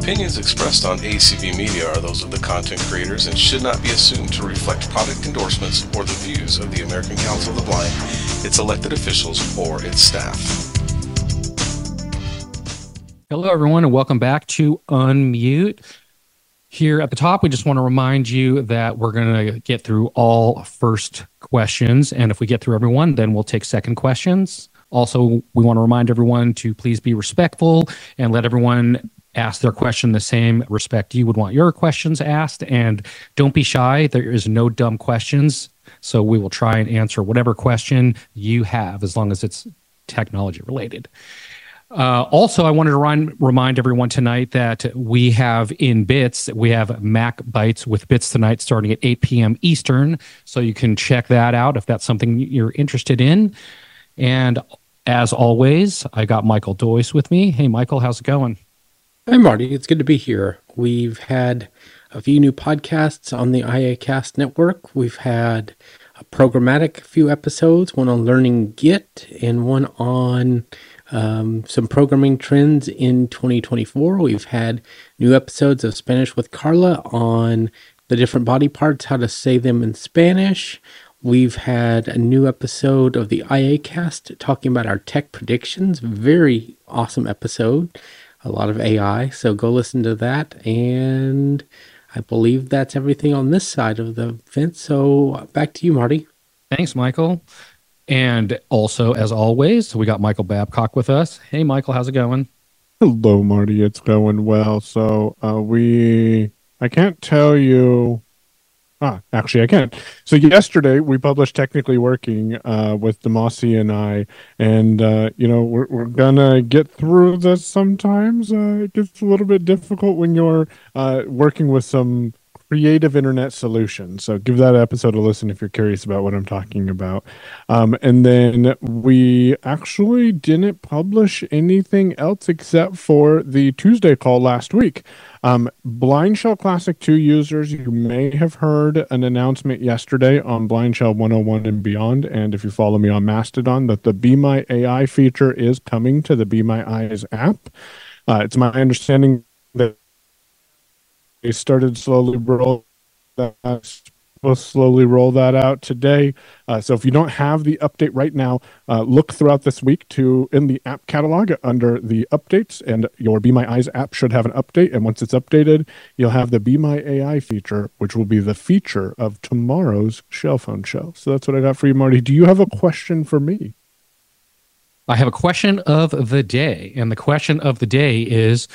Opinions expressed on ACB Media are those of the content creators and should not be assumed to reflect product endorsements or the views of the American Council of the Blind, its elected officials, or its staff. Hello, everyone, and welcome back to Unmute. Here at the top, we just want to remind you that we're going to get through all first questions. And if we get through everyone, then we'll take second questions. Also, we want to remind everyone to please be respectful and let everyone ask their question the same respect you would want your questions asked. And don't be shy. There is no dumb questions. So we will try and answer whatever question you have as long as it's technology related. Uh, also, I wanted to remind, remind everyone tonight that we have in bits, we have Mac Bites with bits tonight starting at 8 p.m. Eastern. So you can check that out if that's something you're interested in. And as always, I got Michael Doise with me. Hey, Michael, how's it going? Hi, Marty. It's good to be here. We've had a few new podcasts on the IACast network. We've had a programmatic few episodes, one on learning Git and one on um, some programming trends in 2024. We've had new episodes of Spanish with Carla on the different body parts, how to say them in Spanish. We've had a new episode of the IA cast talking about our tech predictions. Very awesome episode. A lot of AI. So go listen to that. And I believe that's everything on this side of the fence. So back to you, Marty. Thanks, Michael. And also, as always, we got Michael Babcock with us. Hey, Michael, how's it going? Hello, Marty. It's going well. So, uh, we, I can't tell you. Ah, actually, I can. So yesterday we published "Technically Working" uh, with Demasi and I, and uh, you know we're we're gonna get through this. Sometimes uh, it gets a little bit difficult when you're uh, working with some creative internet solutions. So give that episode a listen if you're curious about what I'm talking about. Um, and then we actually didn't publish anything else except for the Tuesday call last week. Um, Blind Shell Classic 2 users, you may have heard an announcement yesterday on Blind Shell 101 and beyond. And if you follow me on Mastodon, that the Be My AI feature is coming to the Be My Eyes app. Uh, it's my understanding that they started slowly roll that we'll slowly roll that out today. Uh, so if you don't have the update right now uh, look throughout this week to in the app catalog under the updates and your be my eyes app should have an update. And once it's updated you'll have the be my ai feature which will be the feature of tomorrow's shell phone show. So that's what i got for you marty. Do you have a question for me? I have a question of the day and the question of the day is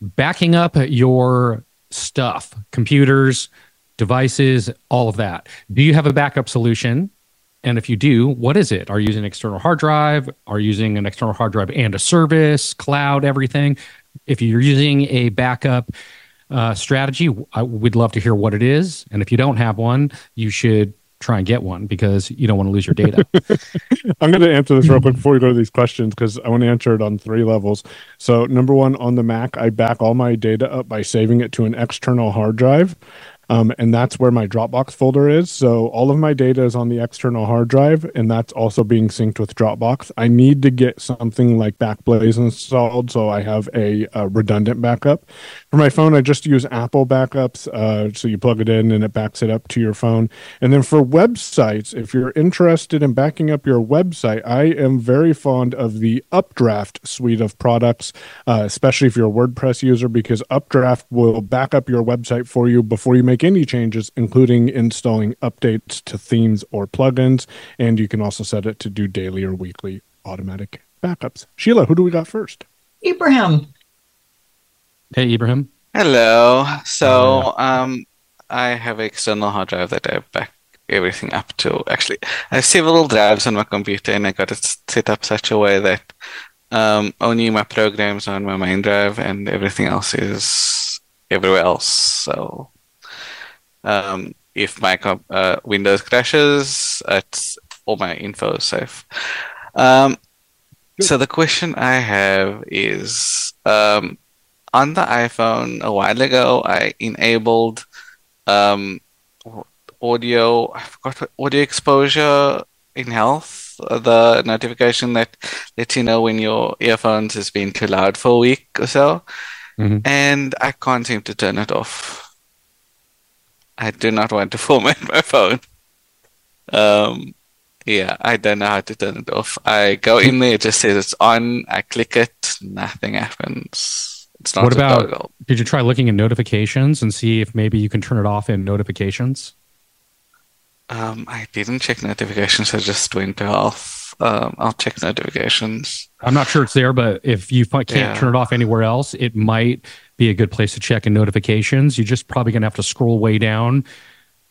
backing up your stuff, computers, devices, all of that. Do you have a backup solution? And if you do, what is it? Are you using an external hard drive? Are you using an external hard drive and a service, cloud, everything? If you're using a backup uh, strategy, I, we'd love to hear what it is. And if you don't have one, you should try and get one because you don't want to lose your data. I'm going to answer this real quick before we go to these questions because I want to answer it on three levels. So, number one, on the Mac, I back all my data up by saving it to an external hard drive. Um, and that's where my Dropbox folder is. So all of my data is on the external hard drive, and that's also being synced with Dropbox. I need to get something like Backblaze installed, so I have a, a redundant backup. For my phone, I just use Apple backups. Uh, so you plug it in and it backs it up to your phone. And then for websites, if you're interested in backing up your website, I am very fond of the Updraft suite of products, uh, especially if you're a WordPress user, because Updraft will back up your website for you before you make make any changes, including installing updates to themes or plugins. And you can also set it to do daily or weekly automatic backups. Sheila, who do we got first? Ibrahim. Hey, Ibrahim. Hello. So, um, I have an external hard drive that I back everything up to. Actually, I have several drives on my computer, and I got it set up such a way that um, only my programs on my main drive, and everything else is everywhere else. So um, if my uh, Windows crashes, it's all my info is safe. Um, so the question I have is um, on the iPhone a while ago, I enabled um, audio. I forgot audio exposure in health. The notification that lets you know when your earphones has been too loud for a week or so. Mhm. and I can't seem to turn it off. I do not want to format my phone. Um, yeah, I don't know how to turn it off. I go in there, it just says it's on. I click it, nothing happens. It's not What about- toggle. Did you try looking in notifications and see if maybe you can turn it off in notifications? Um, I didn't check notifications. I just went health. Um, I'll check notifications. I'm not sure it's there, but if you can't Yeah. turn it off anywhere else, it might be a good place to check in notifications. You're just probably going to have to scroll way down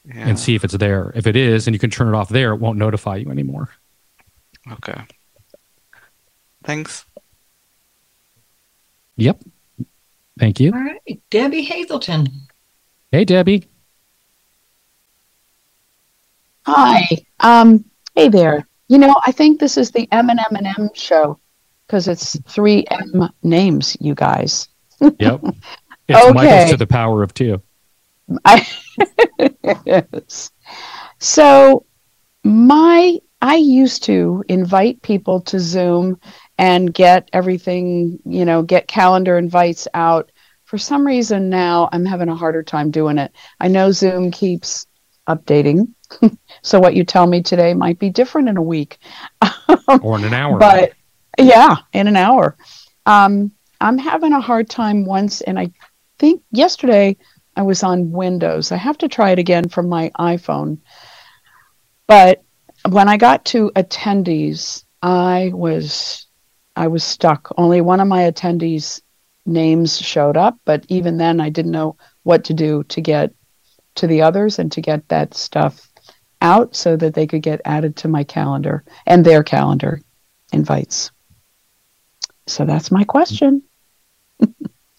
Yeah. and see if it's there. If it is, and you can turn it off there, it won't notify you anymore. Okay. Thanks. Yep. Thank you. All right, Debbie Hazelton. Hey, Debbie. Hi. Um, hey there. You know, I think this is the M and M and M show because it's three M names, you guys. Yep. It's Michael's Okay. to the power of two. I yes. So my I used to invite people to Zoom and get everything, you know, get calendar invites out. For some reason now I'm having a harder time doing it. I know Zoom keeps updating. so what you tell me today might be different in a week. Or in an hour. But yeah, in an hour. Um, I'm having a hard time once, and I think yesterday I was on Windows. I have to try it again from my iPhone. But when I got to attendees, I was I was stuck. Only one of my attendees' names showed up, but even then I didn't know what to do to get to the others and to get that stuff out so that they could get added to my calendar and their calendar invites. So that's my question.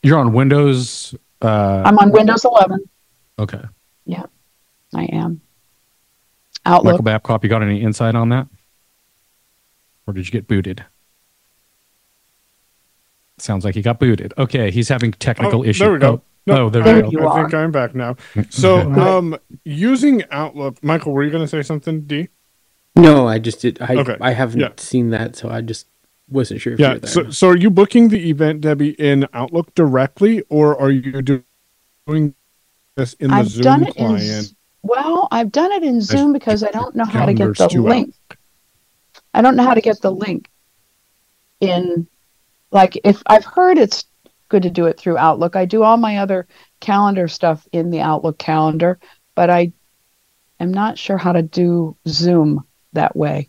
You're on Windows. Uh, I'm on Windows 11. okay. Yeah, I am. Outlook. Michael Babcock, you got any insight on that? Or did you get booted? Sounds like he got booted. Okay, he's having technical Oh, issues. there we go. Oh, oh, there, There we you go. I are. think I'm back now. So, um, using Outlook, Michael, were you going to say something? D. No, I just did. I Okay, I haven't yeah. seen that, so I just wasn't sure if you Yeah. were there. So, so are you booking the event, Debbie, in Outlook directly, or are you doing this in the I've Zoom done it in client? Z- well, I've done it in Zoom because I don't know how to get the to link. I don't know how to get the link in like if I've heard it's good to do it through Outlook. I do all my other calendar stuff in the Outlook calendar, but I am not sure how to do Zoom that way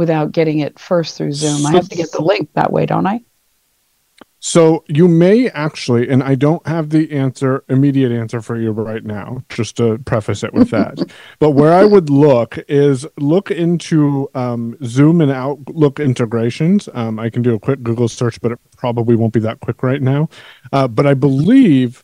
without getting it first through Zoom. I have to get the link that way, don't I? So you may actually, and I don't have the answer, immediate answer for you right now, just to preface it with that. but where I would look is look into um, Zoom and Outlook integrations. Um, I can do a quick Google search, but it probably won't be that quick right now. Uh, but I believe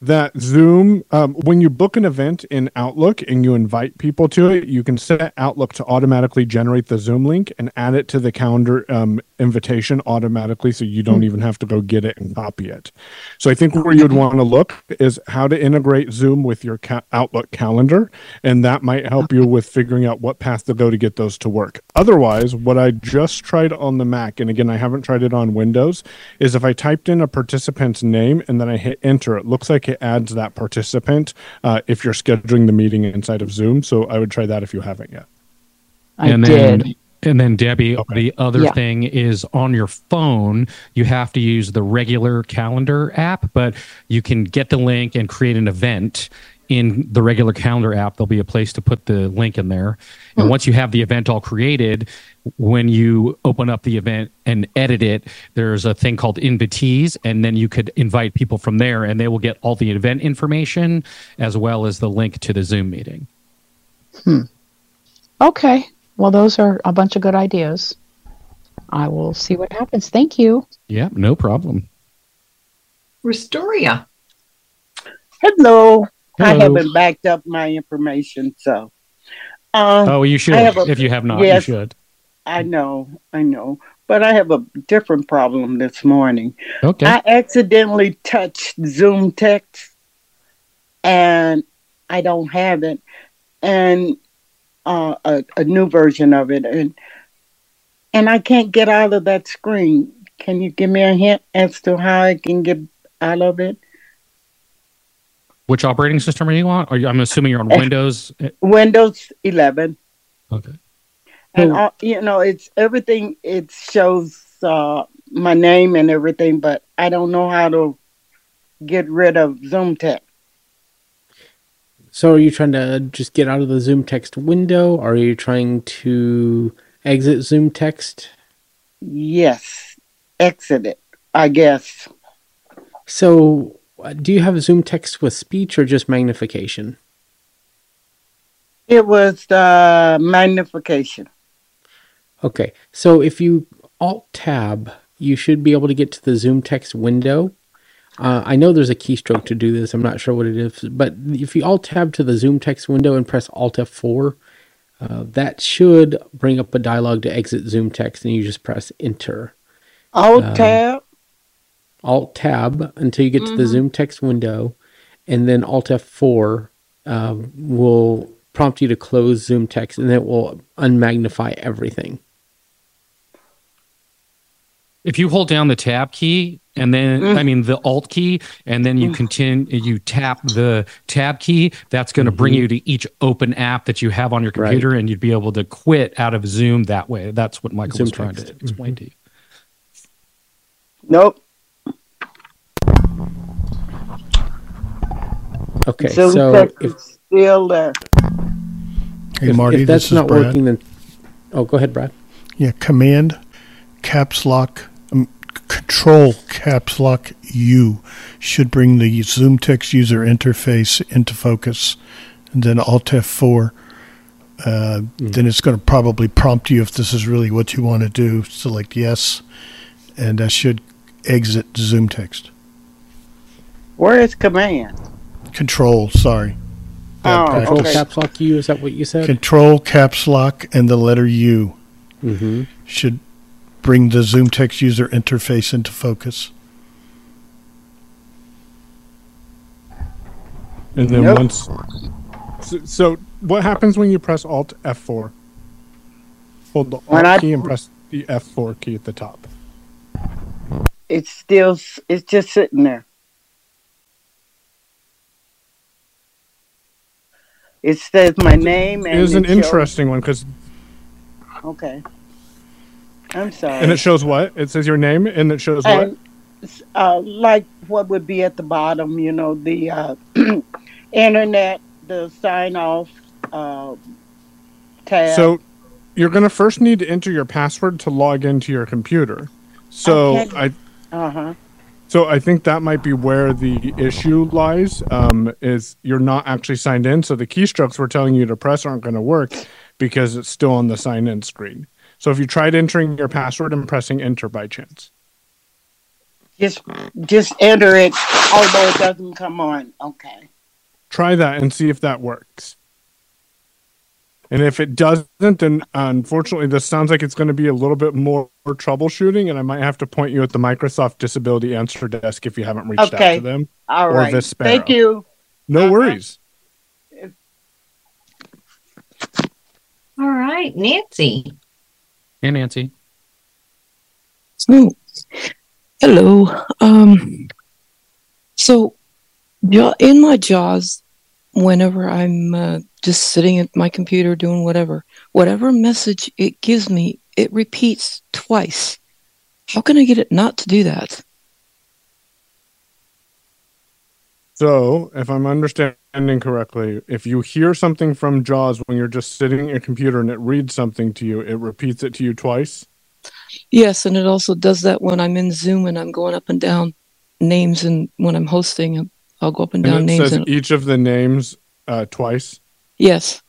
that Zoom, um, when you book an event in Outlook and you invite people to it, you can set Outlook to automatically generate the Zoom link and add it to the calendar um, invitation automatically so you don't even have to go get it and copy it. So I think where you'd want to look is how to integrate Zoom with your ca- Outlook calendar, and that might help you with figuring out what path to go to get those to work. Otherwise, what I just tried on the Mac, and again, I haven't tried it on Windows, is if I typed in a participant's name and then I hit enter, it looks like it adds that participant uh, if you're scheduling the meeting inside of Zoom. So I would try that if you haven't yet. I and then, did. And then, Debbie, Okay. the other Yeah. thing is on your phone, you have to use the regular calendar app, but you can get the link and create an event in the regular calendar app. There'll be a place to put the link in there. And once you have the event all created, when you open up the event and edit it, there's a thing called invitees, and then you could invite people from there, and they will get all the event information as well as the link to the Zoom meeting. Hmm. Okay. Well, those are a bunch of good ideas. I will see what happens. Thank you. Yeah, no problem. Restoria. Hello. Hello. I haven't backed up my information, so. Um, Oh, you should. Have a- if you have not, yes. you should. I know, I know, but I have a different problem this morning. Okay. I accidentally touched Zoom text, and I don't have it, and uh, a, a new version of it, and and I can't get out of that screen. Can you give me a hint as to how I can get out of it? Which operating system are you on? Are you, I'm assuming you're on Windows. Windows 11. Okay. And all, you know, it's everything. It shows uh, my name and everything, but I don't know how to get rid of Zoom text. So are you trying to just get out of the Zoom text window? Are you trying to exit Zoom text? Yes, exit it. I guess. So uh, do you have Zoom text with speech or just magnification? It was the magnification. Okay. So if you alt tab, you should be able to get to the Zoom text window. Uh, I know there's a keystroke to do this. I'm not sure what it is, but if you alt tab to the Zoom text window and press Alt F4, uh, that should bring up a dialog to exit Zoom text, and you just press Enter. Alt Um, tab. Alt tab until you get to the Mhm. Zoom text window, and then Alt F4 um, will prompt you to close Zoom text, and it will unmagnify everything. If you hold down the tab key and then Mm. I mean the alt key and then you continue you tap the tab key, that's going to bring you to each open app that you have on your Mm-hmm. Right. computer and you'd be able to quit out of Zoom that way. That's what Michael Zoom was trying text. Mm-hmm. to explain to you. Nope. Okay, Zoom so if, still there. Hey, if, Marty, if that's this is not Brad. working, then oh, go ahead, Brad. Yeah, command caps lock, control caps lock U should bring the Zoom text user interface into focus. And then Alt F4. Uh, Then it's going to probably prompt you if this is really what you want to do. Select yes. And that should exit Zoom text. Where is command? Control, sorry. Bad Oh, practice. Control okay. caps lock U. Is that what you said? Control caps lock and the letter U mm-hmm. should bring the Zoom text user interface into focus. And then Yep. once. So, so what happens when you press Alt F4? Hold the When Alt I- key and press the F4 key at the top. It's still. It's just sitting there. It says my name and It is an it shows- interesting one because, Okay. I'm sorry. and it shows what? It says your name and it shows what? and s- uh, like what would be at the bottom, you know, the uh, internet, the sign off uh, tab. So you're going to first need to enter your password to log into your computer. So Okay. I uh huh. so I think that might be where the issue lies. Um, is you're not actually signed in, so the keystrokes we're telling you to press aren't going to work because it's still on the sign in screen. So if you tried entering your password and pressing enter by chance, Just just enter it, although it doesn't come on. Okay. try that and see if that works. And if it doesn't, then unfortunately, this sounds like it's going to be a little bit more troubleshooting, and I might have to point you at the Microsoft Disability Answer Desk if you haven't reached out to them. All Or right. Vispero. Thank you. No Uh-huh. worries. All right, Nancy. Hey Nancy. So, hello. Um, so, in my JAWS, whenever I'm uh, just sitting at my computer doing whatever, whatever message it gives me, it repeats twice. How can I get it not to do that? So, if I'm understanding correctly, if you hear something from JAWS when you're just sitting at your computer and it reads something to you, it repeats it to you twice. Yes, and it also does that when I'm in Zoom and I'm going up and down names, and when I'm hosting, I'll go up and down And it names. says And, each of the names uh, twice. yes.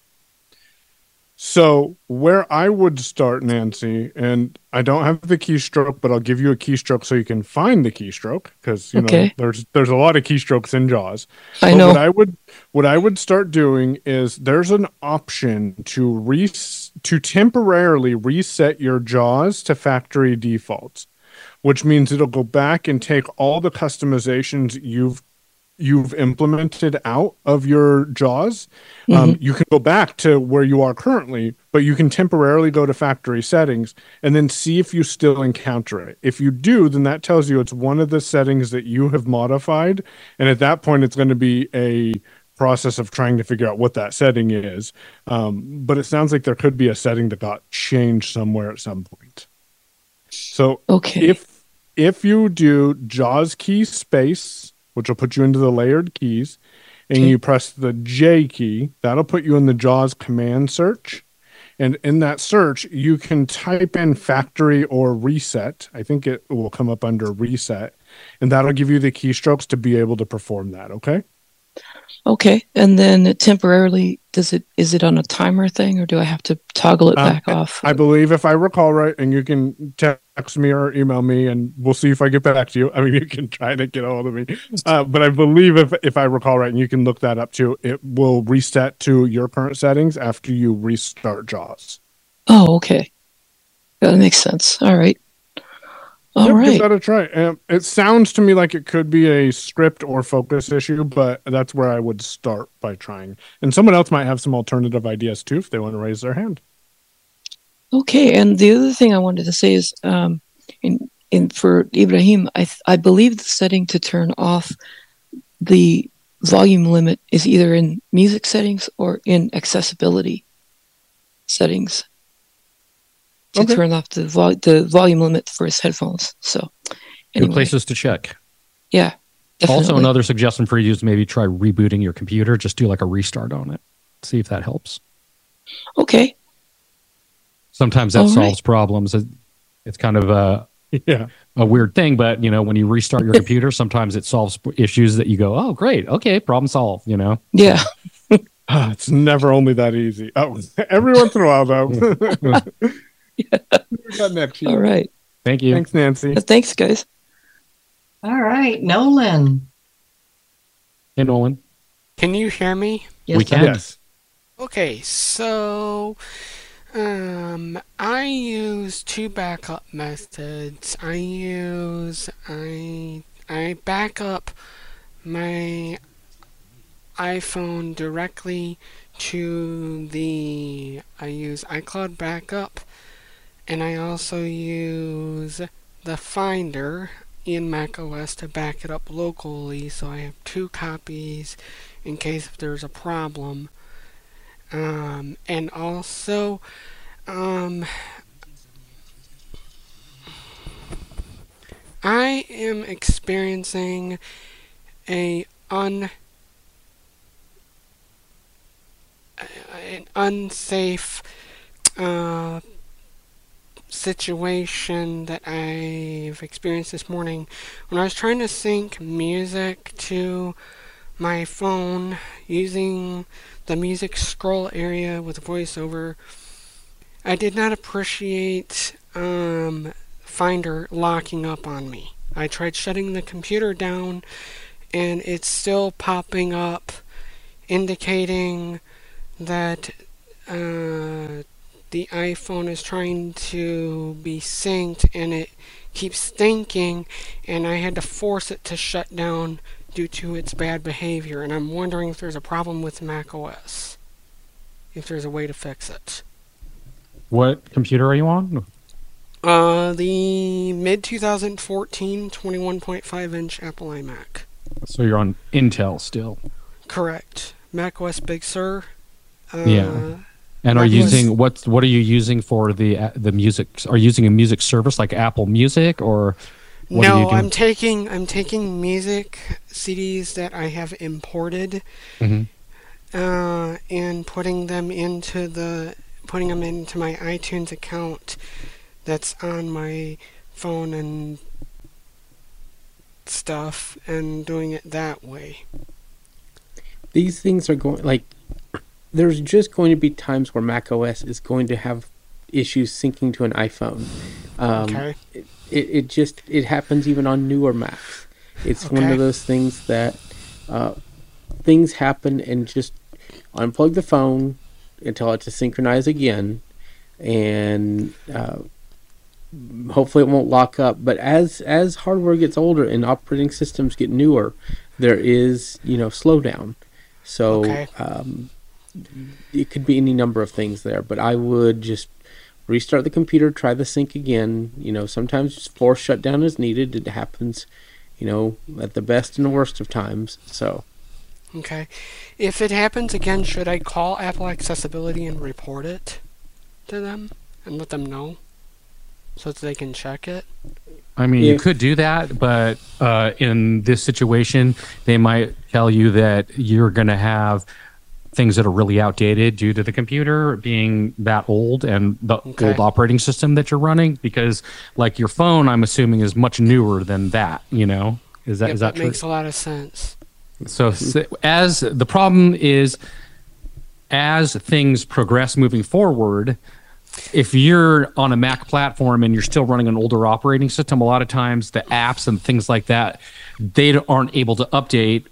So, where I would start, Nancy, and I don't have the keystroke, but I'll give you a keystroke so you can find the keystroke because you know there's there's a lot of keystrokes in JAWS. I But know. What I would what I would start doing is there's an option to re to temporarily reset your JAWS to factory defaults, which means it'll go back and take all the customizations you've you've implemented out of your JAWS, um, you can go back to where you are currently, but you can temporarily go to factory settings and then see if you still encounter it. If you do, then that tells you it's one of the settings that you have modified. And at that point, it's going to be a process of trying to figure out what that setting is. Um, but it sounds like there could be a setting that got changed somewhere at some point. So Okay. if if you do JAWS key space, which will put you into the layered keys, and Okay. you press the J key, that'll put you in the JAWS command search. And in that search, you can type in factory or reset. I think it will come up under reset, and that'll give you the keystrokes to be able to perform that. Okay. Okay. And then temporarily, does it is it on a timer thing, or do I have to toggle it Um, back off? I believe if I recall right, and you can text me or email me, and we'll see if I get back to you. I mean, you can try to get a hold of me, uh, but I believe if if I recall right, and you can look that up too, it will reset to your current settings after you restart JAWS. Oh, okay. That makes sense. All right. All Yep, right. Give that a try. Um, it sounds to me like it could be a script or focus issue, but that's where I would start by trying. And someone else might have some alternative ideas too if they want to raise their hand. Okay, and the other thing I wanted to say is, um, in in for Ibrahim, I th- I believe the setting to turn off the volume limit is either in music settings or in accessibility settings to Okay. turn off the vol- the volume limit for his headphones. So, Good places to check. yeah. Also, another suggestion for you is maybe try rebooting your computer. Just do like a restart on it. See if that helps. Okay. Sometimes that All right. solves problems. It- It's kind of a yeah a weird thing, but you know when you restart your computer, sometimes it solves issues that you go, oh great, okay, problem solved. You know. Yeah. Ah, it's never only that easy. Oh, every once in a while though. We got next. All right. Thank you. Thanks, Nancy. Thanks, guys. All right, Nolan. Hey, Nolan. Can you hear me? Yes, we can. Yes. Okay, so um I use two backup methods. I use I I back up my iPhone directly to the I use iCloud backup and I also use the Finder in macOS to back it up locally so I have two copies in case if there's a problem. Um, and also, um, I am experiencing a un an unsafe uh, situation that I've experienced this morning. When I was trying to sync music to my phone using the music scroll area with voiceover. I did not appreciate um, Finder locking up on me. I tried shutting the computer down and it's still popping up indicating that uh, the iPhone is trying to be synced and it keeps thinking and I had to force it to shut down due to its bad behavior and I'm wondering if there's a problem with Mac OS. If there's a way to fix it. What computer are you on? Uh the mid 2014 21.5 inch Apple iMac. So you're on Intel still. Correct. Mac OS Big Sur. Uh, Yeah. And are you using what? What are you using for the the music? Are you using a music service like Apple Music or? What no? I'm taking I'm taking music CDs that I have imported Mhm. uh, and putting them into the putting them into my iTunes account that's on my phone and stuff and doing it that way. these things are going like there's just going to be times where Mac OS is going to have issues syncing to an iPhone. Um, Okay. It, it, it just it happens even on newer Macs. It's one of those things that uh, things happen and just unplug the phone and tell it to synchronize again, and uh, hopefully it won't lock up. But as as hardware gets older and operating systems get newer, there is you know slowdown. So Okay. um, it could be any number of things there, but I would just restart the computer, try the sync again. You know, sometimes force shutdown is needed. It happens, you know, at the best and the worst of times. So Okay. If it happens again, should I call Apple Accessibility and report it to them and let them know so that they can check it? I mean, you could do that, but uh, in this situation, they might tell you that you're going to have things that are really outdated due to the computer being that old and the Okay. old operating system that you're running. Because, like your phone, I'm assuming is much newer than that. You know, is that Yep, is that, that true? makes a lot of sense. So, as the problem is, as things progress moving forward, if you're on a Mac platform and you're still running an older operating system, a lot of times the apps and things like that, they aren't able to update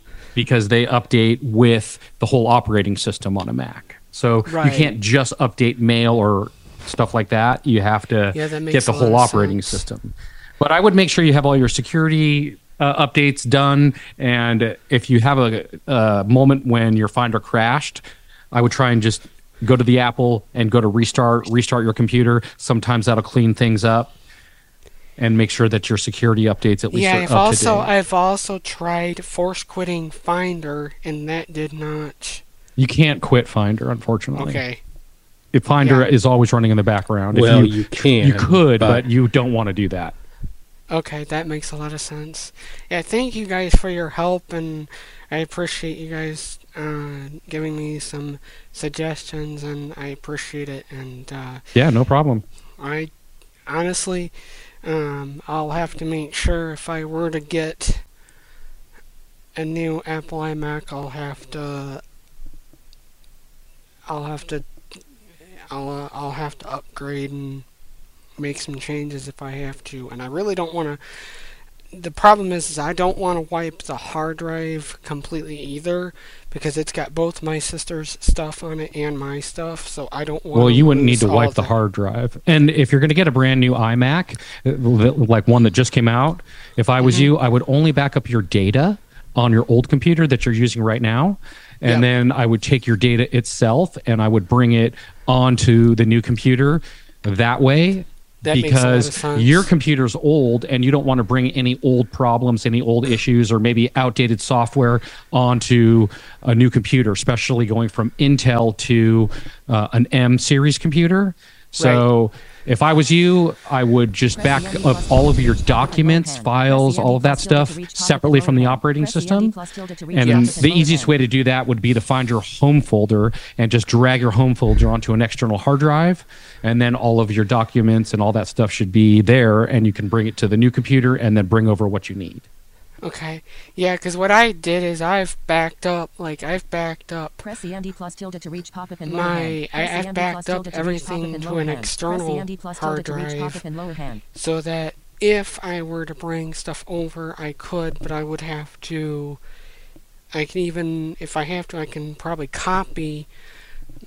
because they update with the whole operating system on a Mac. So Right. you can't just update mail or stuff like that. You have to Yeah, get the whole operating sense. system. But I would make sure you have all your security uh, updates done. And if you have a, a moment when your Finder crashed, I would try and just go to the Apple and go to restart, restart your computer. Sometimes that'll clean things up and make sure that your security updates at least Yeah, are I've up also to date. I've also tried force quitting Finder and that did not. You can't quit Finder, unfortunately. Okay. If Finder Yeah. is always running in the background. If Well, you can, You could, but- but you don't want to do that. Okay, that makes a lot of sense. Yeah, thank you guys for your help, and I appreciate you guys uh, giving me some suggestions, and I appreciate it. And uh, Yeah, no problem. I honestly, um, I'll have to make sure if I were to get a new Apple iMac, I'll have to, I'll have to, I'll uh, I'll have to upgrade and make some changes if I have to. And I really don't want to. The problem is, is I don't want to wipe the hard drive completely either because it's got both my sister's stuff on it and my stuff. So I don't want. Well, you wouldn't need to wipe the hard drive. And if you're going to get a brand new iMac, uh, like one that just came out, if I was Mm-hmm. you, I would only back up your data on your old computer that you're using right now. And Yep. then I would take your data itself and I would bring it onto the new computer that way. That makes a lot of because your computer's old and you don't want to bring any old problems, any old issues, or maybe outdated software onto a new computer, especially going from Intel to uh, an M series computer. So if I was you, I would just back up all of your documents, files, all of that stuff separately from the operating system. And the easiest way to do that would be to find your home folder and just drag your home folder onto an external hard drive. And then all of your documents and all that stuff should be there. And you can bring it to the new computer and then bring over what you need. Okay. Yeah, because what I did is I've backed up, like I've backed up Press the MD plus tilde to reach pop-up in lower my, hand. I, I've backed up everything to an hand. Press the external hard tilde to reach drive pop-up in lower hand. so that if I were to bring stuff over, I could, but I would have to. I can even, if I have to, I can probably copy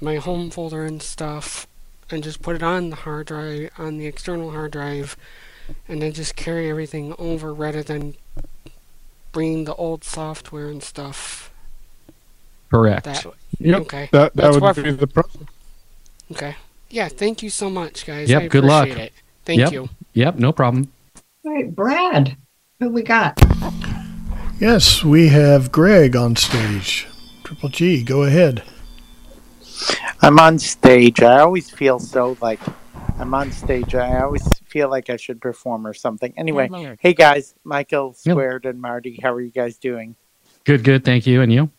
my home folder and stuff and just put it on the hard drive, on the external hard drive, and then just carry everything over rather than bringing the old software and stuff Correct. that. Yep. Okay. That that That's would what- be the problem. Okay. Yeah, thank you so much, guys. Yep, I good luck. It. Thank yep. you. Yep, no problem. All right, Brad, who we got? Yes, we have Greg on stage. Triple G, go ahead. I'm on stage. I always feel so like I'm on stage. I always feel like I should perform or something. Anyway, Hand hey guys, Michael Yep. And Marty, how are you guys doing? Good, good. Thank you. And you?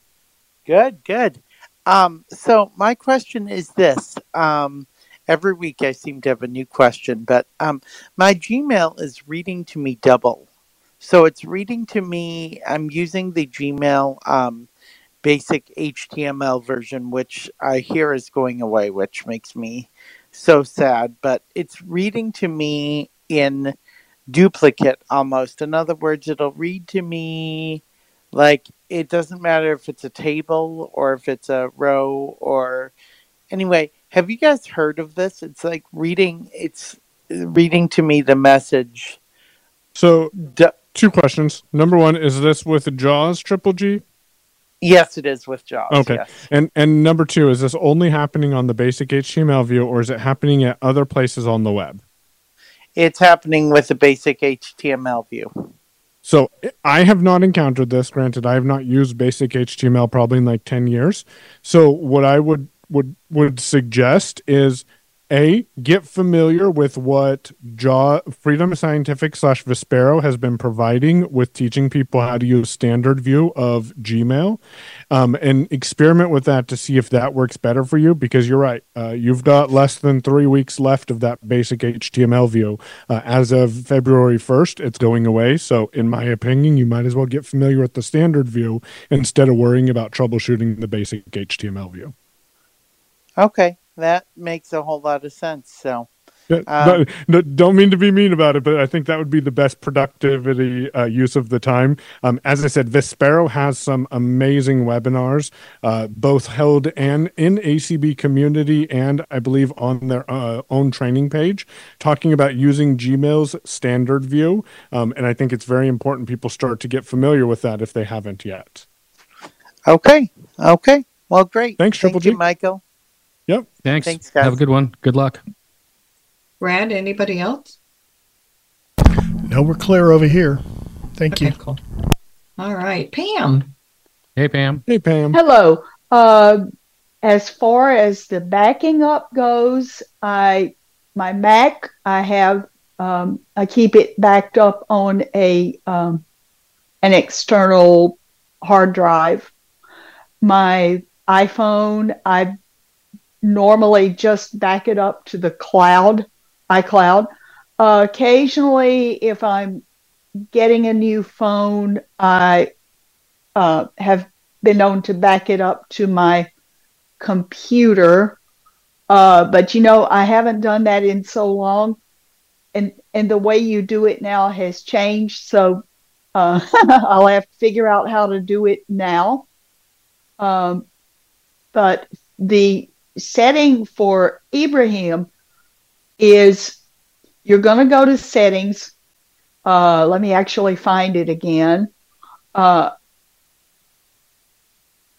Good, good. Um, so my question is this. Um, every week I seem to have a new question, but um, my Gmail is reading to me double. So it's reading to me. I'm using the Gmail um, basic HTML version, which I hear is going away, which makes me so sad. But it's reading to me in duplicate almost. In other words, it'll read to me like it doesn't matter if it's a table or if it's a row or anyway have you guys heard of this it's like reading it's reading to me the message So two questions. Number one, is this with Jaws Triple G? Yes, it is with Jaws. Okay. yes. And and number two, is this only happening on the basic HTML view or is it happening at other places on the web? It's happening with the basic HTML view. So I have not encountered this. Granted, I have not used basic HTML probably in like 10 years. So what I would would would suggest is a get familiar with what Jaw Freedom Scientific slash Vispero has been providing with teaching people how to use standard view of Gmail, um, and experiment with that to see if that works better for you. Because you're right, uh, you've got less than three weeks left of that basic HTML view. Uh, as of February 1st, it's going away. So, in my opinion, you might as well get familiar with the standard view instead of worrying about troubleshooting the basic HTML view. Okay, that makes a whole lot of sense. So, Um, but- no, don't mean to be mean about it, but I think that would be the best productivity uh, use of the time. Um, as I said, Vispero has some amazing webinars, uh, both held and in ACB community, and I believe on their uh, own training page, talking about using Gmail's standard view. Um, and I think it's very important people start to get familiar with that if they haven't yet. okay, okay. Well, great. Thanks, Triple Thank you, G. Michael. Yep. Thanks. Thanks, guys. Have a good one. Good luck. Brad, anybody else? No, we're clear over here. Thank you. Cool. All right, Pam. Hey, Pam. Hey, Pam. Hello. Uh, as far as the backing up goes, I my Mac I have um, I keep it backed up on a um, an external hard drive. My iPhone I normally just back it up to the cloud, iCloud. Uh, occasionally, if I'm getting a new phone, I uh, have been known to back it up to my computer. Uh, but you know, I haven't done that in so long, and and the way you do it now has changed. So uh, I'll have to figure out how to do it now. Um, but the setting for Ibrahim is you're going to go to settings. Uh, let me actually find it again. Uh,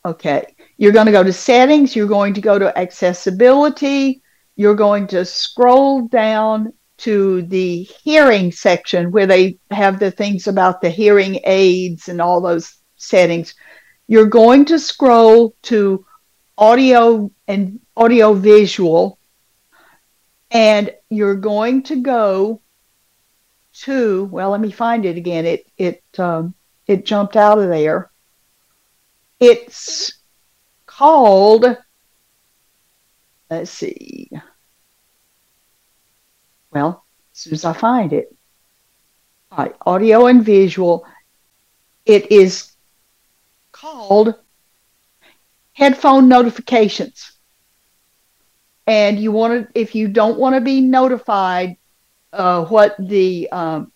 okay. You're going to go to settings. You're going to go to accessibility. You're going to scroll down to the hearing section where they have the things about the hearing aids and all those settings. You're going to scroll to audio and audio visual and you're going to go to well let me find it again. It it um, it jumped out of there. It's called let's see. Well as soon as i find it right audio and visual it is called headphone notifications and you want to if you don't want to be notified uh, what the um,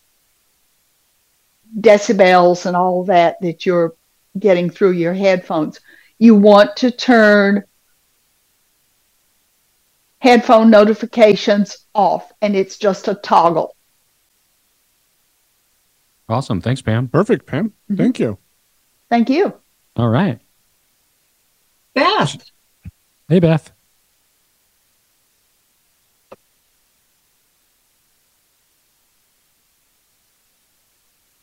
decibels and all that that you're getting through your headphones you want to turn headphone notifications off and it's just a toggle Awesome. Thanks, Pam. Perfect, Pam. Thank you. thank you All right. Beth. Hey, Beth.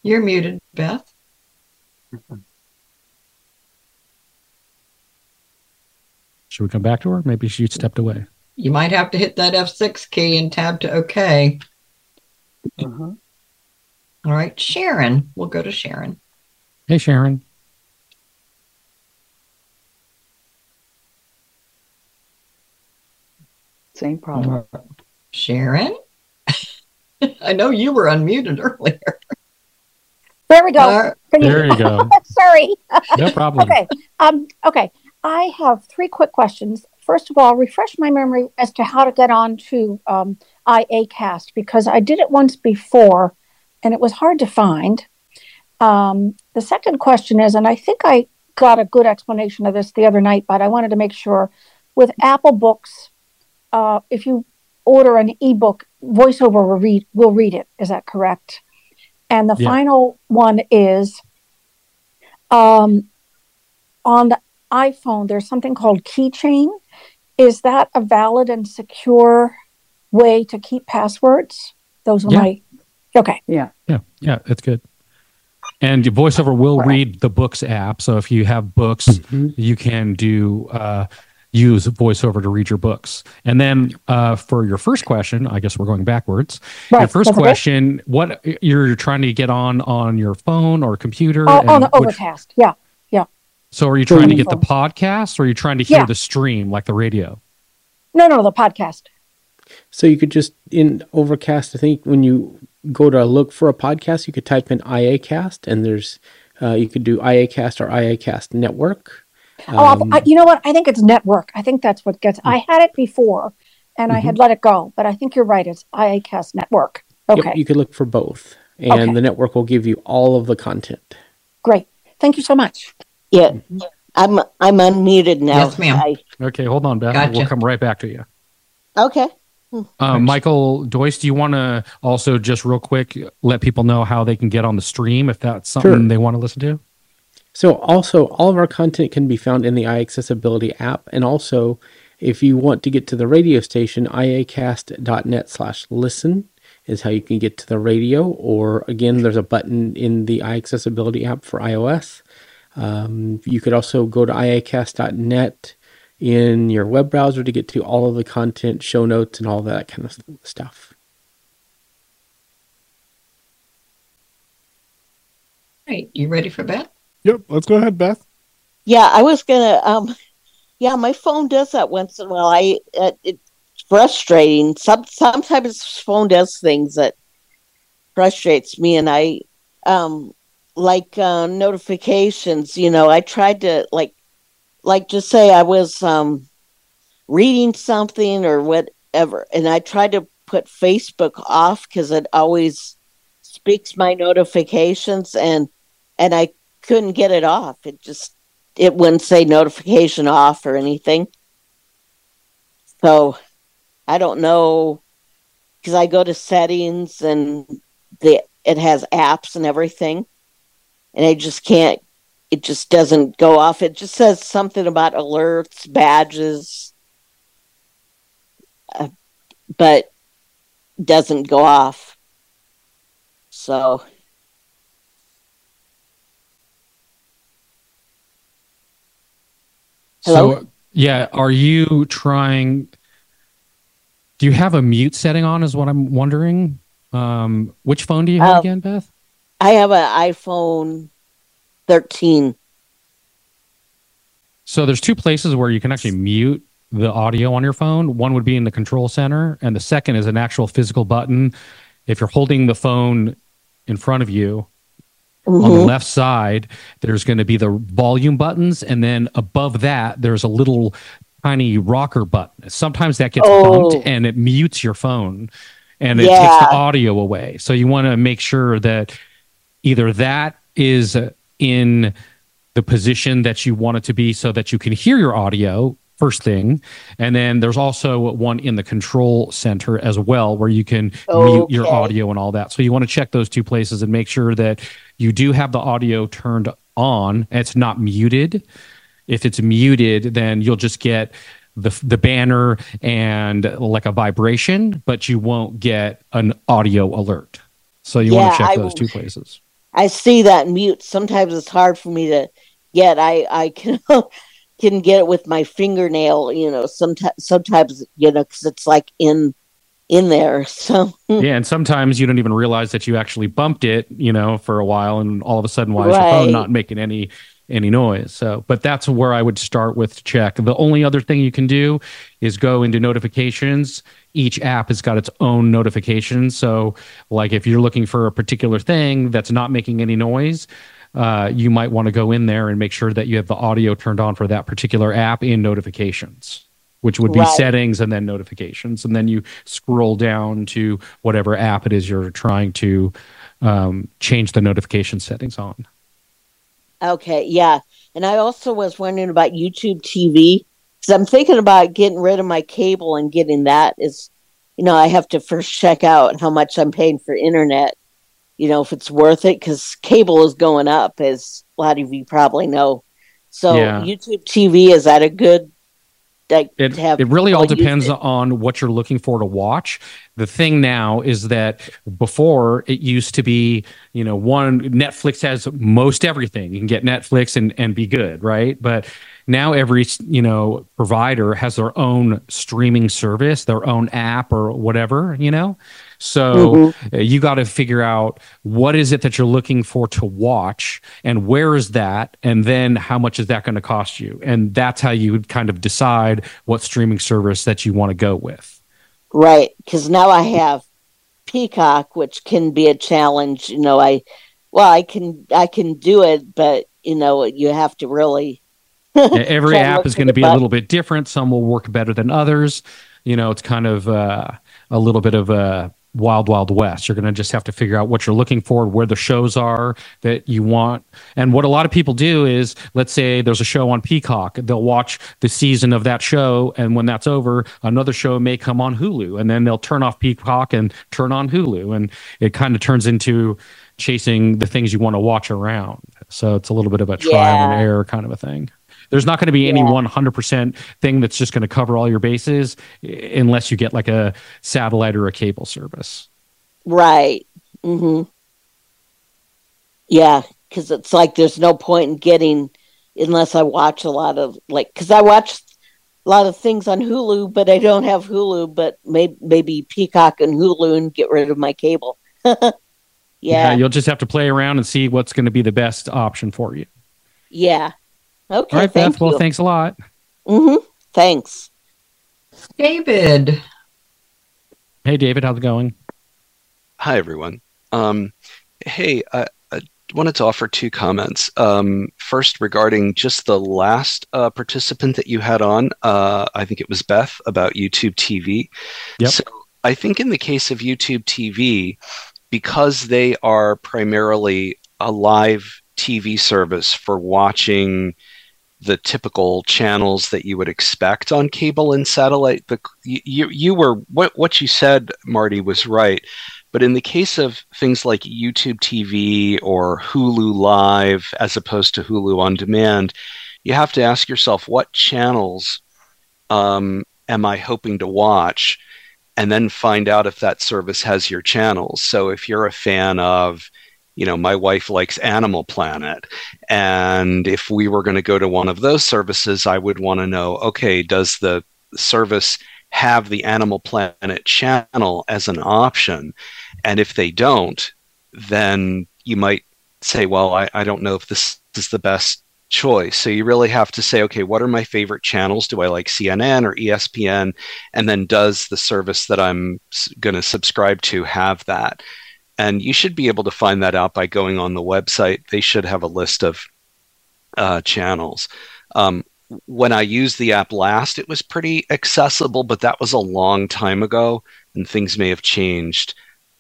You're muted, Beth. Should we come back to her? Maybe she stepped away. You might have to hit that F6 key and tab to OK. Uh-huh. All right, Sharon. We'll go to Sharon. Hey, Sharon. Same problem Sharon? I know you were unmuted earlier. There we go. Uh, Can There you go. Sorry. No problem. okay. Um, okay. I have three quick questions. First of all, refresh my memory as to how to get on to um, IACast because I did it once before and it was hard to find. Um, the second question is, and I think I got a good explanation of this the other night, but I wanted to make sure with Apple Books, uh, if you order an ebook, VoiceOver will read will read it. Is that correct? And the Yeah. final one is um, on the iPhone, there's something called Keychain. Is that a valid and secure way to keep passwords? Those are Yeah. my. Okay. Yeah. Yeah, yeah, That's good. And your voiceover will read the books app. So if you have books, you can do uh, use voiceover to read your books. And then uh, for your first question, I guess we're going backwards. Your Right, first that's okay. question: What you're trying to get on on your phone or computer? Oh, and on the which- Overcast. Yeah. Yeah. so are you trying to get the podcast, or are you trying to hear Yeah. the stream like the radio? No, no, the podcast. So you could just in Overcast, I think when you go to look for a podcast, you could type in IAcast, and there's uh, you could do IAcast or IAcast Network. Oh, Um, I, you know what? I think it's network. I think that's what gets. I had it before, and I had let it go, but I think you're right. It's IACast Network. yep, Okay, you could look for both, and Okay. the network will give you all of the content. great. Thank you so much. Yeah, I'm I'm unmuted now. Yes, ma'am. I, Okay, hold on, Beth. We'll come right back to you. okay. Uh, Michael Doise, do you want to also just real quick let people know how they can get on the stream if that's something Sure. they want to listen to? So also all of our content can be found in the iAccessibility app, and also if you want to get to the radio station, iacast.net slash listen is how you can get to the radio. Or again, there's a button in the iAccessibility app for iOS. Um, you could also go to iacast.net in your web browser to get to all of the content, show notes, and all that kind of stuff. Right. You ready for Beth? Yep, let's go ahead, Beth. Yeah, I was gonna. Um, yeah, my phone does that once in a while. I uh, it's frustrating. Some sometimes phone does things that frustrates me, and I um like uh, notifications. You know, I tried to like like just say I was um reading something or whatever, and I tried to put Facebook off because it always speaks my notifications, and and I couldn't get it off. It just it wouldn't say notification off or anything. So I don't know because I go to settings and the it has apps and everything, and I just can't. It just doesn't go off. It just says something about alerts, badges, uh, but doesn't go off. So Hello? So, yeah, are you trying? Do you have a mute setting on? Is what I'm wondering. Um, which phone do you have Um, again, Beth? I have an iPhone 13. So there's two places where you can actually mute the audio on your phone. One would be in the control center, and the second is an actual physical button. If you're holding the phone in front of you on the Mhm. left side, there's going to be the volume buttons, and then above that, there's a little tiny rocker button. Sometimes that gets Oh. bumped and it mutes your phone and it takes the audio away. So you want to make sure that either that is in the position that you want it to be so that you can hear your audio first thing. And then there's also one in the control center as well where you can mute your audio and all that. So you want to check those two places and make sure that you do have the audio turned on it's not muted. If it's muted then you'll just get the the banner and like a vibration but you won't get an audio alert. So you want to check I those two places. I see that mute. Sometimes it's hard for me to get. I I can can get it with my fingernail. You know, sometimes sometimes you know because it's like in in there. So yeah, and sometimes you don't even realize that you actually bumped it, you know, for a while, and all of a sudden, why is your phone not making any any noise? So, but that's where I would start with check. The only other thing you can do is go into notifications. Each app has got its own notifications. So, like if you're looking for a particular thing that's not making any noise. Uh, you might want to go in there and make sure that you have the audio turned on for that particular app in notifications which would be Right. settings and then notifications. And then you scroll down to whatever app it is you're trying to um, change the notification settings on. okay, yeah. And I also was wondering about YouTube TV because I'm thinking about getting rid of my cable and getting that. Is you know I have to first check out how much I'm paying for internet you know, if it's worth it because cable is going up, as a lot of you probably know. So Yeah. YouTube TV is that a good It, to have it really all depends it? on what you're looking for to watch. The thing now is that before it used to be, you know, one Netflix has most everything. You can get Netflix and, and be good, right? But now every, you know, provider has their own streaming service, their own app or whatever, you know? So uh, you got to figure out what is it that you're looking for to watch and where is that and then how much is that going to cost you and that's how you would kind of decide what streaming service that you want to go with Right, because now I have Peacock, which can be a challenge. You know, I well, I can I can do it, but you know, you have to really. every app is going to be a little bit different some will work better than others you know it's kind of uh, a little bit of a wild wild west. You're going to just have to figure out what you're looking for where the shows are that you want. And what a lot of people do is let's say there's a show on peacock they'll watch the season of that show and when that's over another show may come on hulu and then they'll turn off peacock and turn on hulu and it kind of turns into chasing the things you want to watch around. So it's a little bit of a trial and error kind of a thing there's not going to be any Yeah. 100% thing that's just going to cover all your bases unless you get like a satellite or a cable service. Right. Mm-hmm. Yeah, because it's like there's no point in getting unless I watch a lot of like because I watch a lot of things on Hulu, but I don't have Hulu, but maybe maybe Peacock and Hulu and get rid of my cable. yeah, you'll just have to play around and see what's going to be the best option for you. yeah. Okay, all right, thank Beth. Well, thanks a lot. hmm Thanks. David. Hey, David, how's it going? Hi, everyone. Um, hey, I, I wanted to offer two comments. Um, first, regarding just the last uh, participant that you had on, uh, I think it was Beth about YouTube TV. Yep. So I think in the case of YouTube TV, because they are primarily a live TV service for watching the typical channels that you would expect on cable and satellite. The you you were what what you said, Marty, was right. But in the case of things like YouTube TV or Hulu Live, as opposed to Hulu on demand, you have to ask yourself what channels um, am I hoping to watch, and then find out if that service has your channels. So if you're a fan of you know, my wife likes Animal Planet. And if we were going to go to one of those services, I would want to know okay, does the service have the Animal Planet channel as an option? And if they don't, then you might say, well, I, I don't know if this is the best choice. So you really have to say, okay, what are my favorite channels? Do I like CNN or ESPN? And then does the service that I'm going to subscribe to have that? And you should be able to find that out by going on the website. They should have a list of uh, channels. Um, when I used the app last, it was pretty accessible, but that was a long time ago, and things may have changed.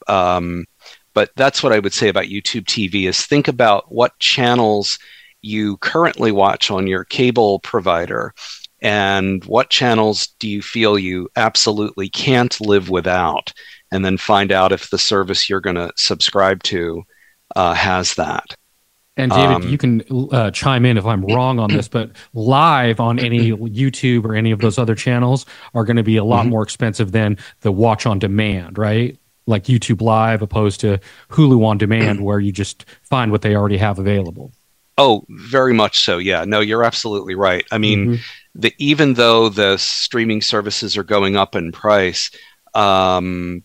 Um, but that's what I would say about YouTube TV: is think about what channels you currently watch on your cable provider, and what channels do you feel you absolutely can't live without, and then find out if the service you're going to subscribe to uh, has that. And David, Um, you can uh, chime in if I'm wrong on this, but live on any YouTube or any of those other channels are going to be a lot more expensive than the watch on demand, right? Like YouTube Live opposed to Hulu on demand, where you just find what they already have available. Oh, very much so. Yeah. No, you're absolutely right. I mean, the even though the streaming services are going up in price, um,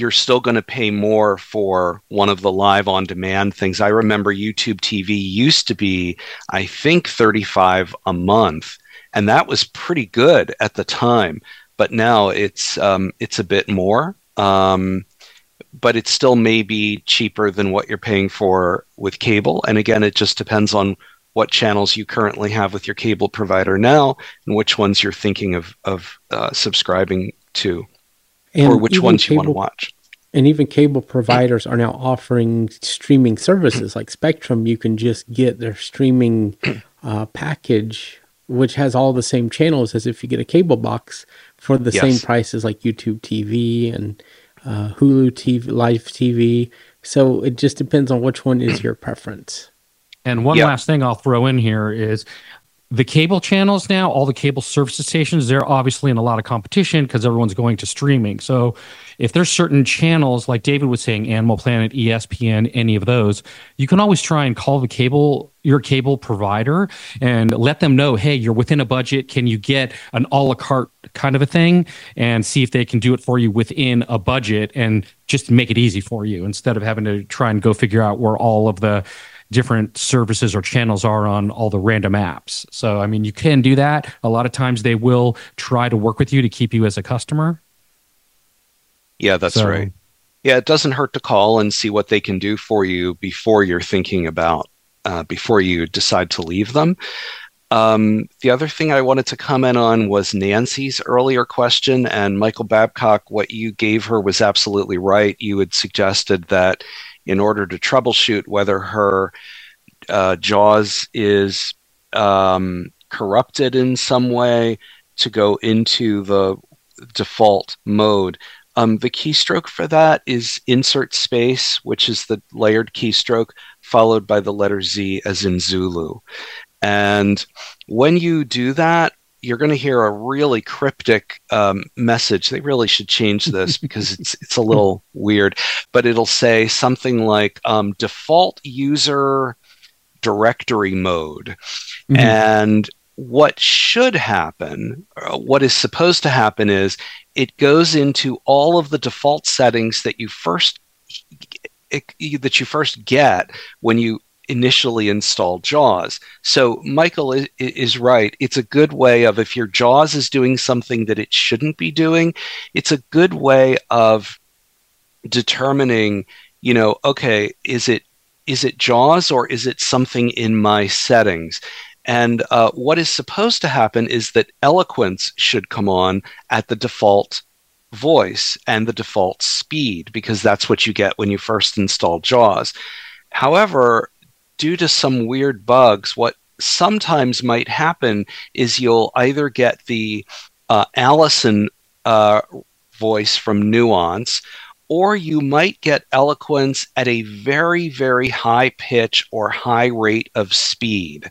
you're still going to pay more for one of the live on demand things. I remember YouTube TV used to be, I think, 35 a month, and that was pretty good at the time. But now it's um, it's a bit more. Um, but it still may be cheaper than what you're paying for with cable. And again, it just depends on what channels you currently have with your cable provider now and which ones you're thinking of, of uh, subscribing to or which even ones you want to watch. And even cable providers are now offering streaming services like Spectrum. You can just get their streaming uh, package, which has all the same channels as if you get a cable box for the same Yes. prices like YouTube TV and uh, Hulu TV, Live TV. So it just depends on which one is your preference. And one last thing I'll throw in here is the cable channels now, all the cable service stations, they're obviously in a lot of competition because everyone's going to streaming. So if there's certain channels, like David was saying, Animal Planet, ESPN, any of those, you can always try and call the cable, your cable provider and let them know, hey, you're within a budget. Can you get an a la carte kind of a thing and see if they can do it for you within a budget and just make it easy for you instead of having to try and go figure out where all of the different services or channels are on all the random apps. So, I mean, you can do that. A lot of times they will try to work with you to keep you as a customer. Yeah, that's So- right. Yeah, it doesn't hurt to call and see what they can do for you before you're thinking about, uh, before you decide to leave them. Um, the other thing I wanted to comment on was Nancy's earlier question, and Michael Babcock, what you gave her was absolutely right. You had suggested that in order to troubleshoot whether her uh, JAWS is um, corrupted in some way, to go into the default mode. Um, the keystroke for that is insert space, which is the layered keystroke, followed by the letter Z as in Zulu. And when you do that, you're going to hear a really cryptic um, message. They really should change this because it's it's a little weird, but it'll say something like um, default user directory mode. Mhm. And what should happen, uh, what is supposed to happen is it goes into all of the default settings that you first it, that you first get when you initially install JAWS. So Michael is, is right. It's a good way of if your JAWS is doing something that it shouldn't be doing, it's a good way of determining, you know, okay, is it is it JAWS or is it something in my settings? And uh, what is supposed to happen is that eloquence should come on at the default voice and the default speed because that's what you get when you first install JAWS. However, due to some weird bugs, what sometimes might happen is you'll either get the uh, Allison uh, voice from Nuance, or you might get eloquence at a very, very high pitch or high rate of speed.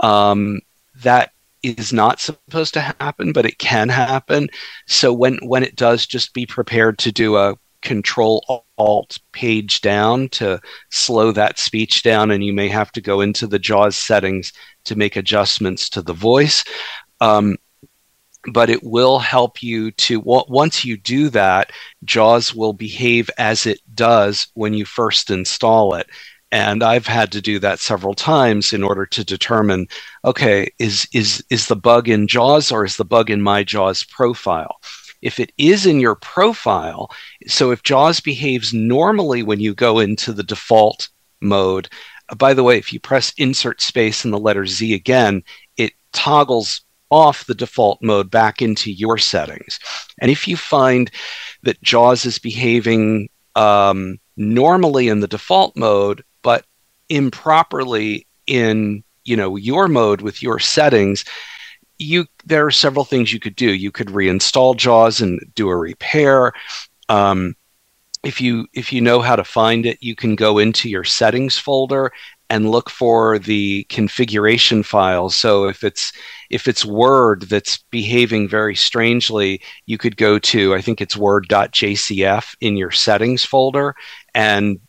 Um, that is not supposed to happen, but it can happen. So when when it does, just be prepared to do a control alt page down to slow that speech down, and you may have to go into the JAWS settings to make adjustments to the voice. Um, but it will help you to once you do that jaws will behave as it does when you first install it and i've had to do that several times in order to determine okay is is is the bug in jaws or is the bug in my jaws profile if it is in your profile so if jaws behaves normally when you go into the default mode uh, by the way if you press insert space and the letter z again it toggles off the default mode back into your settings. And if you find that JAWS is behaving um, normally in the default mode, but improperly in you know your mode with your settings, you there are several things you could do. You could reinstall JAWS and do a repair. Um, if you if you know how to find it, you can go into your settings folder and look for the configuration files. So if it's if it's Word that's behaving very strangely, you could go to I think it's word.jcf in your settings folder and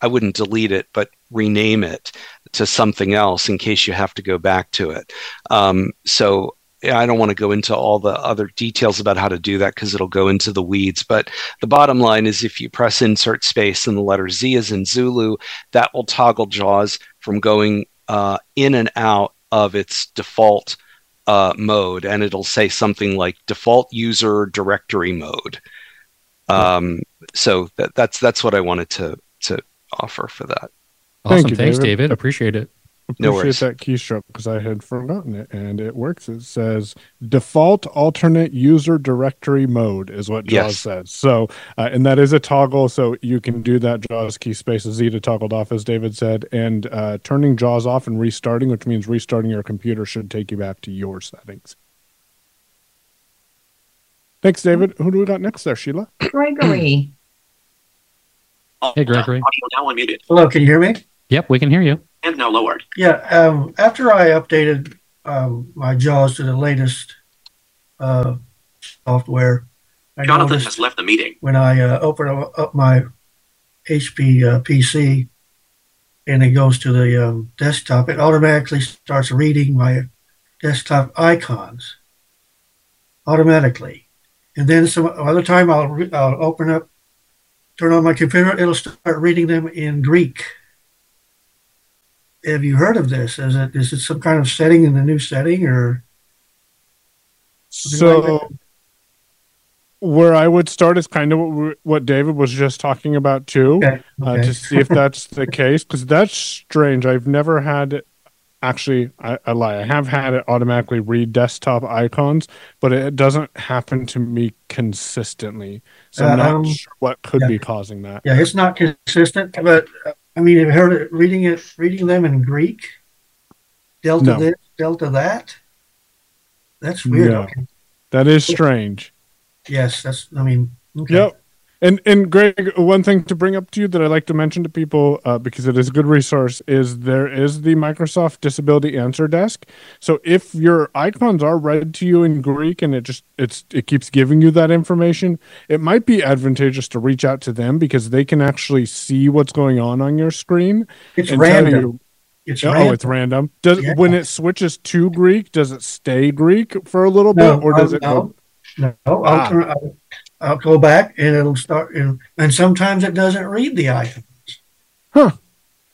I wouldn't delete it, but rename it to something else in case you have to go back to it. Um, so I don't want to go into all the other details about how to do that because it'll go into the weeds. But the bottom line is if you press insert space and the letter Z is in Zulu, that will toggle JAWS from going uh, in and out of its default uh, mode. And it'll say something like default user directory mode. Um, so that, that's that's what I wanted to to offer for that. Awesome. Thank you, Thanks, David. David. Appreciate it. Appreciate worries. that keystroke because I had forgotten it and it works. It says default alternate user directory mode is what JAWS Yes. says. So, uh, and that is a toggle. So you can do that JAWS key space Z to toggled off, as David said, and uh, turning JAWS off and restarting, which means restarting your computer, should take you back to your settings. Thanks, David. Who do we got next there, Sheila? Gregory. Hey, Gregory. Audio now unmuted. Hello, can you hear me? Yep, we can hear you. And now lowered. Yeah. Um, after I updated um, my JAWS to the latest uh, software, I Jonathan has left the meeting. when I uh, open up my HP uh, PC and it goes to the um, desktop, it automatically starts reading my desktop icons automatically. And then some other time I'll, re- I'll open up, turn on my computer, it'll start reading them in Greek. Have you heard of this? Is it is it some kind of setting in the new setting or? something like? So, where I would start is kind of what, what David was just talking about too, Uh, okay. to see if that's the case. Because that's strange. I've never had it. Actually, I, I lie. I have had it automatically read desktop icons, but it doesn't happen to me consistently. So I'm not Um, sure what could yeah. be causing that. Yeah, it's not consistent, but uh, I mean, have you heard it reading it, reading them in Greek? Delta No. this, delta that. That's weird. No. Okay. That is strange. Yes, that's. I mean, okay. Yep. And and Greg, one thing to bring up to you that I like to mention to people uh, because it is a good resource is there is the Microsoft Disability Answer Desk. So if your icons are read to you in Greek and it just it's it keeps giving you that information, it might be advantageous to reach out to them because they can actually see what's going on on your screen. It's random. you- It's oh, random. it's random. Does Yeah. when it switches to Greek, does it stay Greek for a little No, bit, or does I'll- it go? No, I'll, Ah. turn, I'll, I'll go back and it'll start. And, and sometimes it doesn't read the icon. Huh.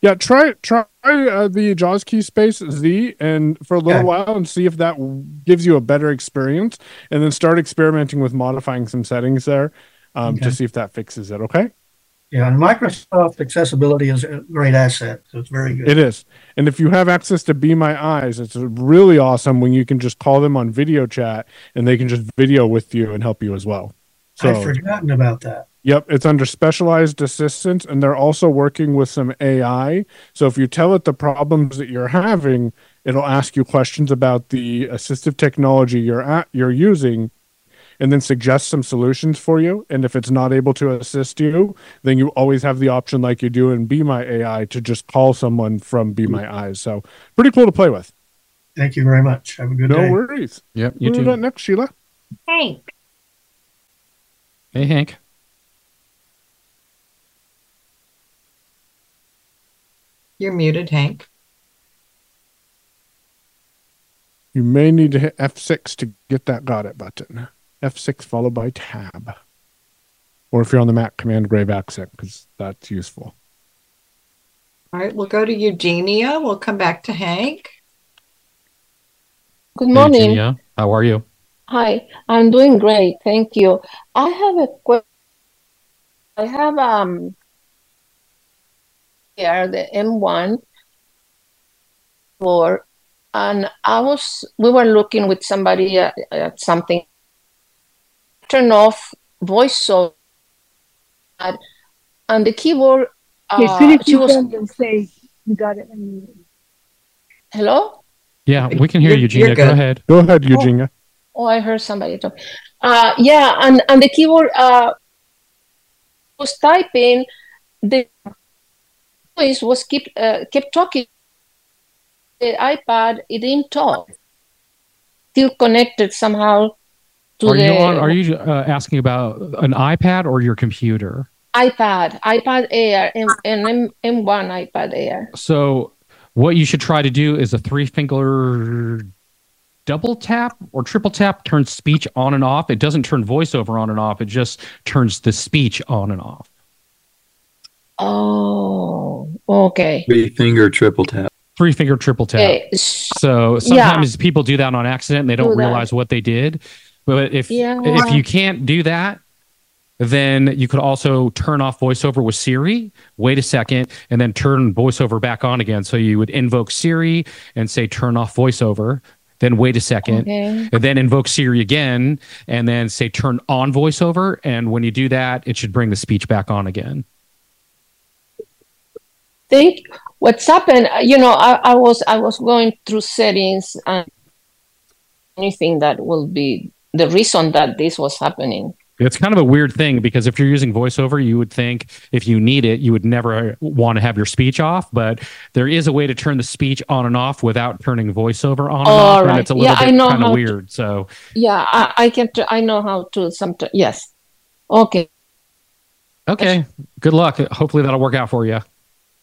Yeah, try try uh, the JAWS key space Z and for a little Yeah. while and see if that gives you a better experience, and then start experimenting with modifying some settings there um, Okay. to see if that fixes it. Okay, Yeah, and Microsoft accessibility is a great asset. So it's very good. it is. And if you have access to Be My Eyes, it's really awesome when you can just call them on video chat and they can just video with you and help you as well. I'd forgotten about that. Yep, it's under specialized assistance, and they're also working with some AI. So if you tell it the problems that you're having, it'll ask you questions about the assistive technology you're at you're using, and then suggest some solutions for you. And if it's not able to assist you, then you always have the option, like you do in Be My AI, to just call someone from Be My Eyes. So pretty cool to play with. Thank you very much. Have a good no day. No worries. Yep, Who we got next, Sheila? Hank. Hey, Hank. You're muted, Hank. You may need to hit F6 to get that got it button. F6 followed by tab. Or if you're on the Mac, Command Grave accent, because that's useful. All right, we'll go to Eugenia. We'll come back to Hank. Good Hey, morning. Eugenia. How are you? Hi, I'm doing great. Thank you. I have a question. I have um here the M1 for and I was we were looking with somebody at, at something turn off voiceover and the keyboard Okay, uh, finish she your was sentence. Say you got it. hello Yeah, we can hear You're- Eugenia. Go ahead. Go ahead, Eugenia. Oh, I heard somebody talk. Uh, yeah, and, and the keyboard uh, was typing. The voice was keep uh, kept talking. The iPad it didn't talk. Still connected somehow to Are the you on? Are you uh, asking about an iPad or your computer? iPad, iPad Air, and, and M, M1 iPad Air. So, what you should try to do is a three finger double tap or triple tap turns speech on and off. It doesn't turn voiceover on and off. It just turns the speech on and off. Oh, okay. Three finger triple tap. Three finger triple tap. Okay. So Yeah. sometimes people do that on accident and they don't Do that. realize what they did. But if Yeah. if you can't do that, then you could also turn off voiceover with Siri, wait a second, and then turn voiceover back on again. So you would invoke Siri and say turn off voiceover, then wait a second, Okay. and then invoke Siri again, and then say turn on voiceover. And when you do that, it should bring the speech back on again. think what's happened uh, you know I, I was i was going through settings and anything that will be the reason that this was happening It's kind of a weird thing because if you're using voiceover, you would think if you need it, you would never want to have your speech off. But there is a way to turn the speech on and off without turning voiceover on and All off, and it's a little Yeah, bit kind how of to- weird. So Yeah, I, I can. T- I know how to. Sometimes. Yes. Okay. okay, good luck. Hopefully that'll work out for you.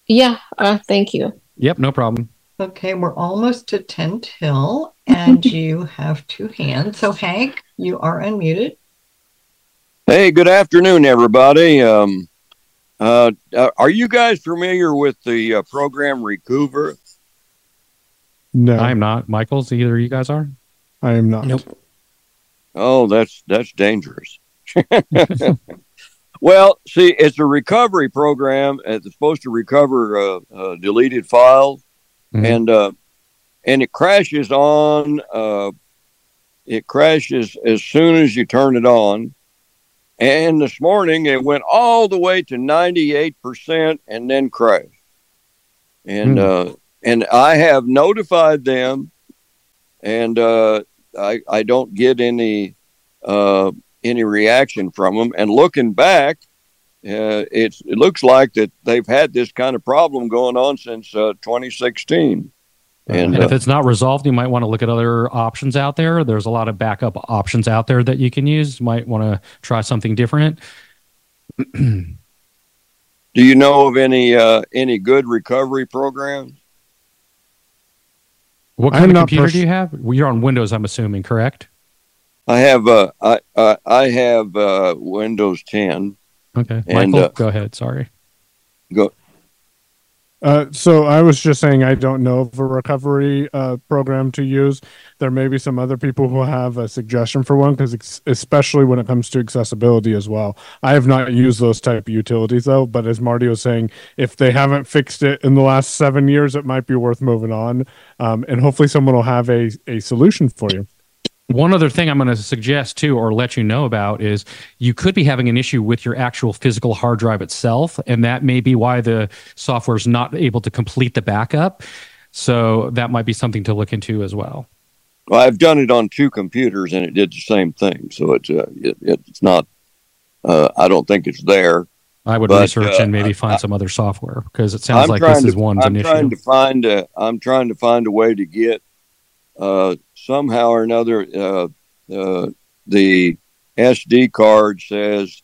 Yeah. Uh, thank you. Yep, no problem. Okay, we're almost to 10 till, and you have two hands. So, Hank, you are unmuted. Hey, good afternoon, everybody. Um, uh, uh, are you guys familiar with the uh, program Recuva? No, I am not. Michael's either of you guys are. I am not. Nope. Oh, that's that's dangerous. well, see, it's a recovery program. It's supposed to recover uh, uh, deleted files, and uh, and it crashes on. Uh, it crashes as soon as you turn it on. And this morning, it went all the way to ninety eight percent, and then crashed. And Hmm. uh, and I have notified them, and uh, I I don't get any uh, any reaction from them. And looking back, uh, it's it looks like that they've had this kind of problem going on since uh, 2016. And, And, if uh, it's not resolved, you might want to look at other options out there. There's a lot of backup options out there that you can use. You might want to try something different. do you know of any uh, any good recovery programs? What I'm kind of not computer pers- do you have? Well, You're on Windows, I'm assuming, correct? I have uh, I uh, I have uh, Windows 10. Okay, And, Michael, uh, go ahead. Sorry. Go. Uh, so I was just saying I don't know of a recovery uh, program to use. There may be some other people who have a suggestion for one, because especially when it comes to accessibility as well. I have not used those type of utilities though. But as Marty was saying, if they haven't fixed it in the last seven years, it might be worth moving on. Um, and hopefully, someone will have a a solution for you. One other thing I'm going to suggest too, or let you know about, is you could be having an issue with your actual physical hard drive itself, and that may be why the software is not able to complete the backup. So that might be something to look into as well. Well, I've done it on two computers and it did the same thing. So it's uh, it, it's not. Uh, I don't think it's there. I would But, research uh, and maybe find some other software because it sounds I'm like this is to- one's I'm an trying issue. to find a, I'm trying to find a way to get somehow or another uh, uh, the SD card says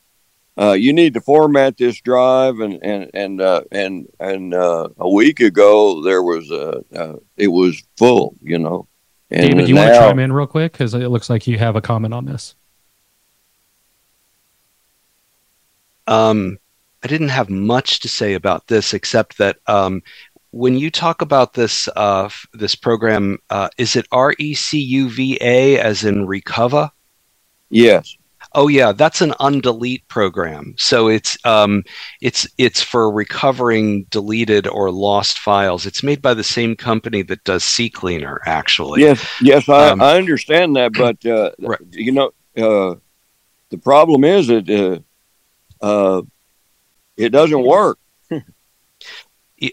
uh, you need to format this drive and and and uh, and and uh, a week ago there was a uh, it was full, you know. And David, do you want to now- chime in real quick because it looks like you have a comment on this. Um, I didn't have much to say about this except that um, when you talk about this uh, this program, uh, is it R E C U V A as in recover? Yes. Oh yeah, that's an undelete program. So it's um, it's it's for recovering deleted or lost files. It's made by the same company that does CCleaner, actually. Yes, yes, I, Um, I understand that, but uh, you know, uh, the problem is that uh, uh, it doesn't work.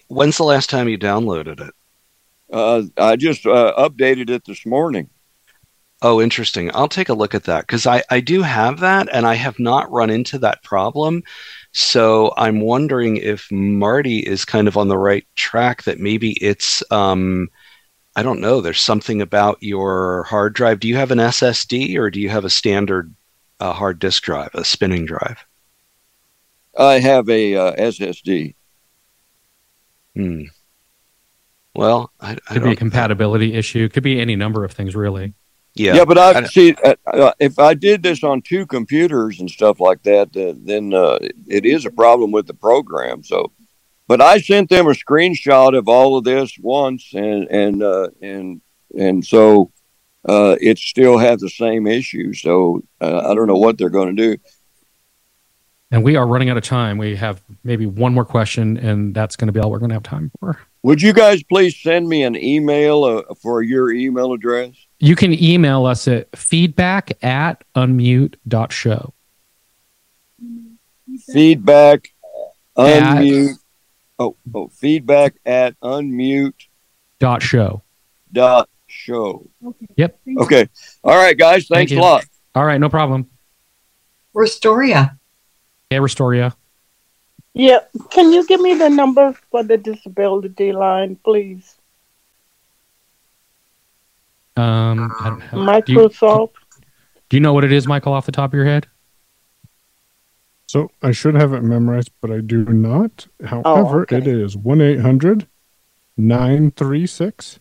When's the last time you downloaded it? Uh, I just uh, updated it this morning. Oh, interesting. I'll take a look at that because I, I do have that and I have not run into that problem. So I'm wondering if Marty is kind of on the right track that maybe it's, um, I don't know, there's something about your hard drive. Do you have an SSD or do you have a standard uh, hard disk drive, a spinning drive? I have a uh, SSD. Hmm. Well, I, I Could be a don't, compatibility issue. Could be any number of things, really. yeah. Yeah, but I see uh, uh, if I did this on two computers and stuff like that, uh, then uh, it is a problem with the program. So, but I sent them a screenshot of all of this once, and and uh, and and so uh, it still has the same issue. So uh, I don't know what they're going to do. And we are running out of time. We have maybe one more question, and that's going to be all we're going to have time for. Would you guys please send me an email uh, for your email address? You can email us at feedback at unmute.show. Feedback, At- unmute. Oh, oh, feedback at unmute Dot show. dot show. Yep. Okay. All right, guys. Thanks Thank a lot. All right, no problem. Restoria. Hey, Restoria. Yeah, can you give me the number for the disability line, please? Um, I don't have, do you, Microsoft. do you know what it is, Michael, off the top of your head? So I should have it memorized, but I do not. However, okay. it is 1 800 936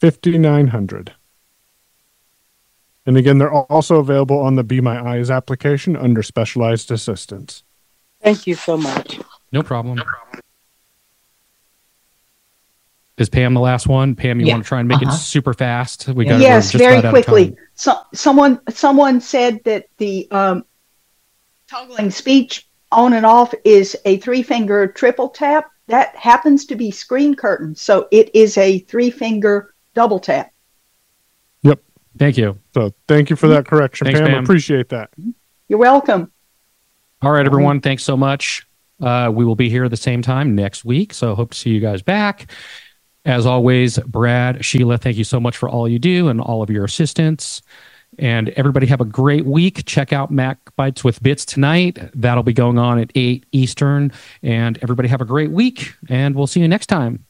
5900. And again, they're also available on the Be My Eyes application under specialized assistance. Thank you so much. No problem. Is Pam the last one? Pam, you Yeah. want to try and make Uh-huh. it super fast? We got yes, just very about out of quickly. time. So, someone someone said that the um, toggling speech on and off is a three finger triple tap. That happens to be screen curtain, so it is a three finger double tap. Yep. Thank you. So thank you for that correction, Thanks, Pam. Pam. Appreciate that. You're welcome. All right, everyone. Thanks so much. Uh, we will be here at the same time next week. So hope to see you guys back. As always, Brad, Sheila, thank you so much for all you do and all of your assistance. And everybody have a great week. Check out Mac Bites with Bits tonight. That'll be going on at 8 Eastern. And everybody have a great week. And we'll see you next time.